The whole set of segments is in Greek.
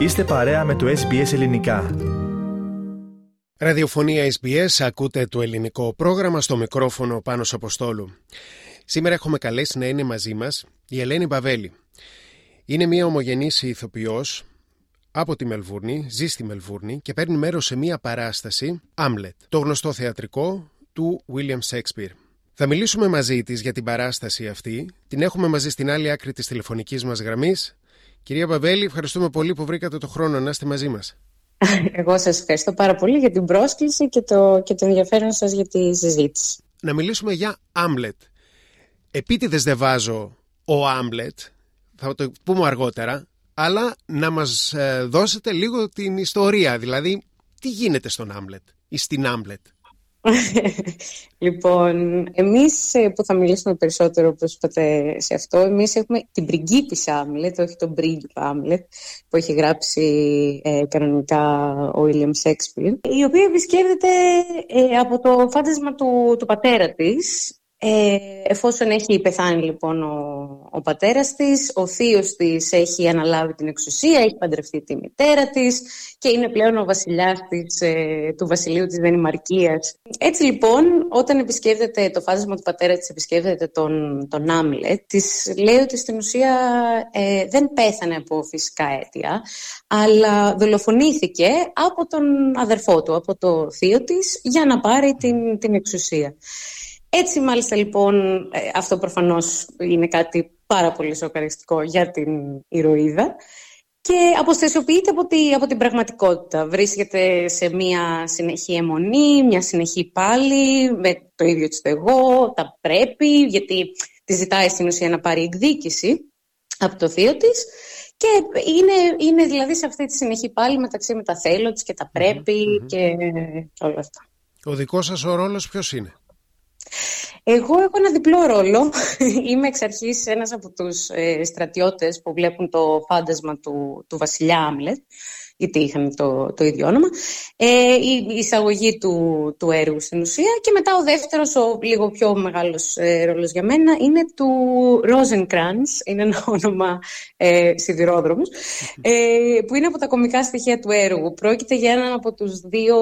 Είστε παρέα με το SBS Ελληνικά. Ραδιοφωνία SBS, ακούτε το ελληνικό πρόγραμμα στο μικρόφωνο πάνω Αποστόλου. Σήμερα έχουμε καλέσει να είναι μαζί μας η Ελένη Μπαβέλη. Είναι μια ομογενής ηθοποιός από τη Μελβούρνη, ζει στη Μελβούρνη και παίρνει μέρος σε μια παράσταση Άμλετ, το γνωστό θεατρικό του William Shakespeare. Θα μιλήσουμε μαζί της για την παράσταση αυτή. Την έχουμε μαζί στην άλλη άκρη της τηλεφωνικής μας γραμμής. Κυρία Μπαβέλη, ευχαριστούμε πολύ που βρήκατε το χρόνο να είστε μαζί μας. Εγώ σας ευχαριστώ πάρα πολύ για την πρόσκληση και το, και το ενδιαφέρον σας για τη συζήτηση. Να μιλήσουμε για Άμλετ. Επίτηδες δεν βάζω ο Άμλετ, θα το πούμε αργότερα, αλλά να μας ε, δώσετε λίγο την ιστορία, δηλαδή τι γίνεται στον Άμλετ ή στην Άμλετ. λοιπόν, εμείς ε, που θα μιλήσουμε περισσότερο όπως είπατε σε αυτό, εμείς έχουμε την πριγκίπισσα Άμλετ, όχι τον πρίγκιπα Άμλετ, που έχει γράψει ε, κανονικά ο William Shakespeare, η οποία επισκέπτεται ε, από το φάντασμα του, του πατέρα της, ε, εφόσον έχει πεθάνει λοιπόν ο, ο πατέρας της, ο θείος της έχει αναλάβει την εξουσία, έχει παντρευτεί τη μητέρα της και είναι πλέον ο βασιλιάς της, ε, του βασιλείου της Δενημαρκίας. Έτσι λοιπόν, όταν επισκέπτεται το φάσμα του πατέρα της, επισκέπτεται τον, τον Άμλετ, της λέει ότι στην ουσία ε, δεν πέθανε από φυσικά αίτια, αλλά δολοφονήθηκε από τον αδερφό του, από το θείο της, για να πάρει την, την εξουσία. Έτσι μάλιστα λοιπόν ε, αυτό προφανώς είναι κάτι πάρα πολύ σοκαριστικό για την ηρωίδα και αποστασιοποιείται από, τη, από την πραγματικότητα. Βρίσκεται σε μια συνεχή αιμονή, μια συνεχή πάλι, με το ίδιο της εγώ, τα πρέπει, γιατί τη ζητάει στην ουσία να πάρει εκδίκηση από το θείο της και είναι, είναι δηλαδή σε αυτή τη συνεχή πάλι μεταξύ με τα θέλω της και τα πρεπει και όλα αυτά. Ο δικός σας ο ρόλος ποιος είναι; Εγώ έχω ένα διπλό ρόλο. Είμαι εξ αρχής ένας από τους ε, στρατιώτες που βλέπουν το φάντασμα του, του βασιλιά Άμλετ γιατί είχαν το, το ίδιο όνομα, ε, η, εισαγωγή του, του έργου στην ουσία. Και μετά ο δεύτερος, ο λίγο πιο μεγάλος ε, ρόλος για μένα, είναι του Rosencrantz, είναι ένα όνομα ε, σιδηρόδρομος, ε, που είναι από τα κομικά στοιχεία του έργου. Πρόκειται για έναν από τους δύο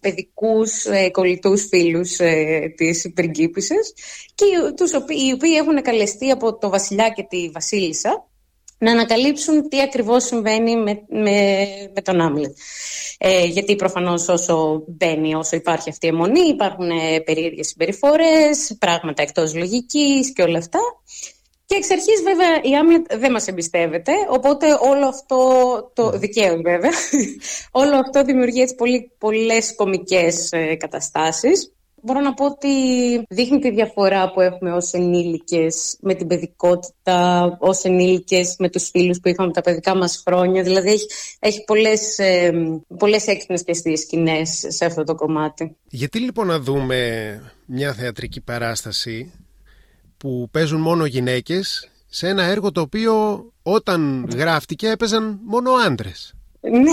παιδικούς ε, κολλητούς φίλους ε, της πριγκίπισσας και τους, οι οποίοι έχουν καλεστεί από το βασιλιά και τη βασίλισσα να ανακαλύψουν τι ακριβώς συμβαίνει με, με, με τον Άμλετ. Ε, γιατί προφανώς όσο μπαίνει, όσο υπάρχει αυτή η αιμονή, υπάρχουν ε, περίεργες συμπεριφορές, πράγματα εκτός λογικής και όλα αυτά. Και εξ αρχής βέβαια η Άμλετ δεν μας εμπιστεύεται, οπότε όλο αυτό, το ναι. δικαίως βέβαια, όλο αυτό δημιουργεί έτσι πολύ, πολλές κομικές ε, καταστάσεις μπορώ να πω ότι δείχνει τη διαφορά που έχουμε ως ενήλικες με την παιδικότητα, ως ενήλικες με τους φίλους που είχαμε τα παιδικά μας χρόνια. Δηλαδή έχει, έχει πολλές, ε, πολλές έξυπνες και σκηνές σε αυτό το κομμάτι. Γιατί λοιπόν να δούμε μια θεατρική παράσταση που παίζουν μόνο γυναίκες σε ένα έργο το οποίο όταν γράφτηκε έπαιζαν μόνο άντρες; Ναι.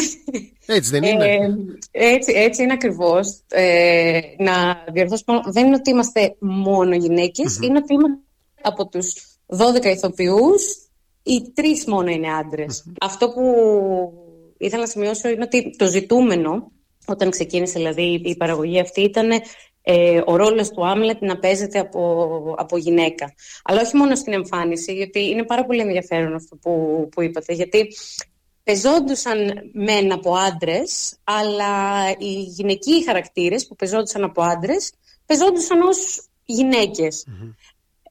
Έτσι δεν είναι. Ε, έτσι, έτσι είναι ακριβώς. Ε, να διορθώσω, δεν είναι ότι είμαστε μόνο είναι ότι είμαστε από τους 12 ηθοποιούς, οι τρεις μόνο είναι Αυτό που ήθελα να σημειώσω είναι ότι το ζητούμενο, όταν ξεκίνησε δηλαδή η παραγωγή αυτή, ήταν ε, ο ρόλος του Άμλετ να παίζεται από, από γυναίκα. Αλλά όχι μόνο στην εμφάνιση, γιατί είναι πάρα πολύ ενδιαφέρον αυτό που, που είπατε, γιατί πεζόντουσαν μεν από άντρες, αλλά οι γυναικοί χαρακτήρες που πεζόντουσαν από άντρες, πεζόντουσαν ως γυναικες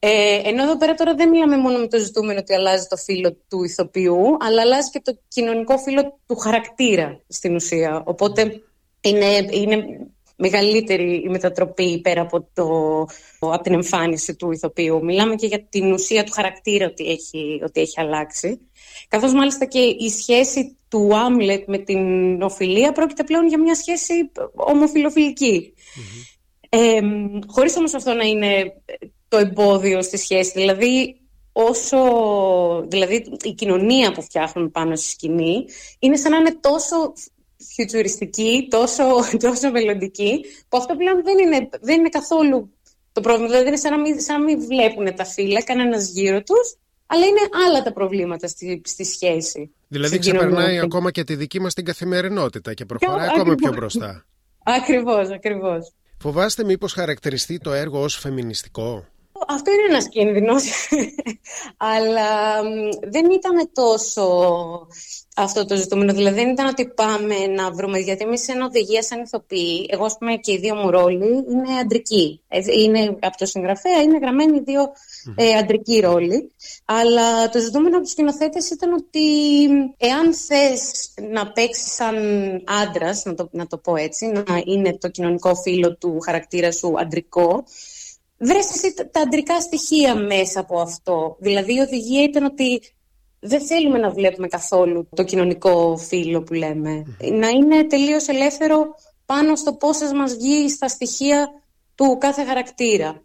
Ε, ενώ εδώ πέρα τώρα δεν μιλάμε μόνο με το ζητούμενο ότι αλλάζει το φύλλο του ηθοποιού, αλλά αλλάζει και το κοινωνικό φύλλο του χαρακτήρα στην ουσία. Οπότε είναι, είναι μεγαλύτερη η μετατροπή πέρα από, το, από την εμφάνιση του ηθοποιού. Μιλάμε και για την ουσία του χαρακτήρα ότι έχει, ότι έχει αλλάξει. Καθώς μάλιστα και η σχέση του Άμλετ με την οφιλία πρόκειται πλέον για μια σχέση ομοφιλοφιλική. Mm-hmm. Ε, χωρίς όμως αυτό να είναι το εμπόδιο στη σχέση. Δηλαδή, όσο, δηλαδή η κοινωνία που φτιάχνουμε πάνω στη σκηνή είναι σαν να είναι τόσο φιουτσουριστική, τόσο, τόσο μελλοντική, που αυτό πλέον δεν είναι, δεν είναι καθόλου το πρόβλημα. Δηλαδή είναι σαν να μην, σαν να μην βλέπουν τα φύλλα, κανένα γύρω τους, αλλά είναι άλλα τα προβλήματα στη, στη σχέση. Δηλαδή ξεπερνάει ακόμα και τη δική μας την καθημερινότητα και προχωράει ακόμα πιο μπροστά. Ακριβώς, ακριβώς. Φοβάστε μήπως χαρακτηριστεί το έργο ως φεμινιστικό; Αυτό είναι ένας κίνδυνος, αλλά δεν ήταν τόσο αυτό το ζητούμενο. Δηλαδή δεν ήταν ότι πάμε να βρούμε, γιατί εμείς σε οδηγία σαν ηθοποιοί, εγώ ας πούμε και οι δύο μου ρόλοι είναι αντρικοί. Είναι από το συγγραφέα, είναι γραμμένοι δύο ε, αντρικοί ρόλοι. Αλλά το ζητούμενο από τους σκηνοθέτες ήταν ότι εάν θες να παίξεις σαν άντρας, να το, να το πω έτσι, να είναι το κοινωνικό φύλλο του χαρακτήρα σου αντρικό, βρες εσύ τα αντρικά στοιχεία μέσα από αυτό. Δηλαδή η οδηγία ήταν ότι δεν θέλουμε να βλέπουμε καθόλου το κοινωνικό φύλλο που λέμε. Να είναι τελείως ελεύθερο πάνω στο πόσες μας βγει στα στοιχεία του κάθε χαρακτήρα.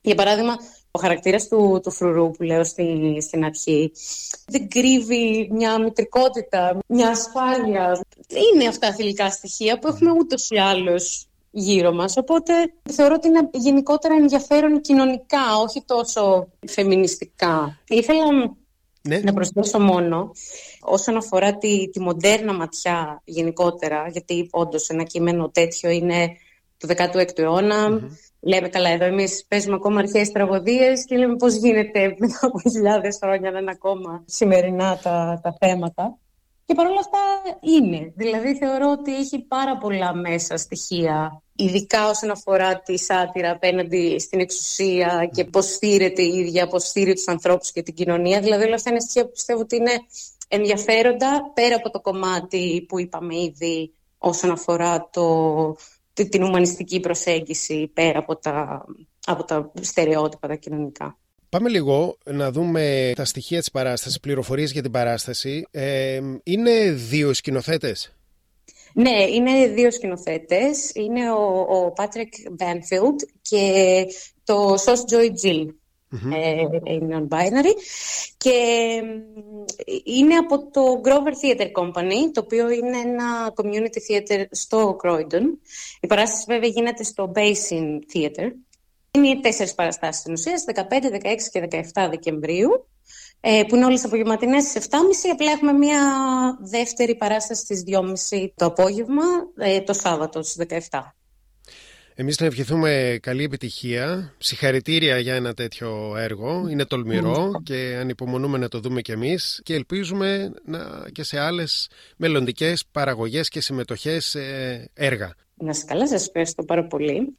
Για παράδειγμα, ο χαρακτήρας του, του φρουρού που λέω στην, στην αρχή δεν κρύβει μια μητρικότητα, μια ασφάλεια. Είναι αυτά θηλυκά στοιχεία που έχουμε ούτως ή άλλως γύρω μας. Οπότε θεωρώ ότι είναι γενικότερα ενδιαφέρον κοινωνικά, όχι τόσο φεμινιστικά. Ήθελα ναι. να προσθέσω μόνο όσον αφορά τη, τη μοντέρνα ματιά γενικότερα, γιατί όντως ένα κείμενο τέτοιο είναι του 16ου αιωνα Λέμε καλά, εδώ εμείς παίζουμε ακόμα αρχαίες τραγωδίες και λέμε πώς γίνεται μετά από χιλιάδες χρόνια να είναι ακόμα σημερινά τα, τα θέματα. Και παρόλα αυτά είναι. Δηλαδή θεωρώ ότι έχει πάρα πολλά μέσα στοιχεία, ειδικά όσον αφορά τη σάτυρα απέναντι στην εξουσία και πώς στήρεται η ίδια, πώς στήρει τους ανθρώπους και την κοινωνία. Δηλαδή όλα αυτά είναι στοιχεία που πιστεύω ότι είναι ενδιαφέροντα πέρα από το κομμάτι που είπαμε ήδη όσον αφορά το, την ουμανιστική προσέγγιση πέρα από τα, από τα στερεότυπα τα κοινωνικά. Πάμε λίγο να δούμε τα στοιχεία της παράστασης, πληροφορίες για την παράσταση. Ε, είναι δύο σκηνοθέτες; Ναι, είναι δύο σκηνοθέτες. Είναι ο, ο Patrick Banfield και το Sos Joy Jill. Ε, είναι non-binary και είναι από το Grover Theatre Company το οποίο είναι ένα community theater στο Croydon η παράσταση βέβαια γίνεται στο Basin Theatre είναι τέσσερις παραστάσεις στην ουσία, 15, 16 και 17 Δεκεμβρίου, ε, που είναι όλες απογευματινές στις 7.30. Απλά έχουμε μια δεύτερη παράσταση στις 2.30 το απόγευμα, ε, το Σάββατο στις 17. Εμείς να ευχηθούμε καλή επιτυχία, συγχαρητήρια για ένα τέτοιο έργο, είναι τολμηρό και ανυπομονούμε να το δούμε κι εμείς και ελπίζουμε να, και σε άλλες μελλοντικές παραγωγές και συμμετοχές σε έργα. Να σας καλά, σας ευχαριστώ πάρα πολύ.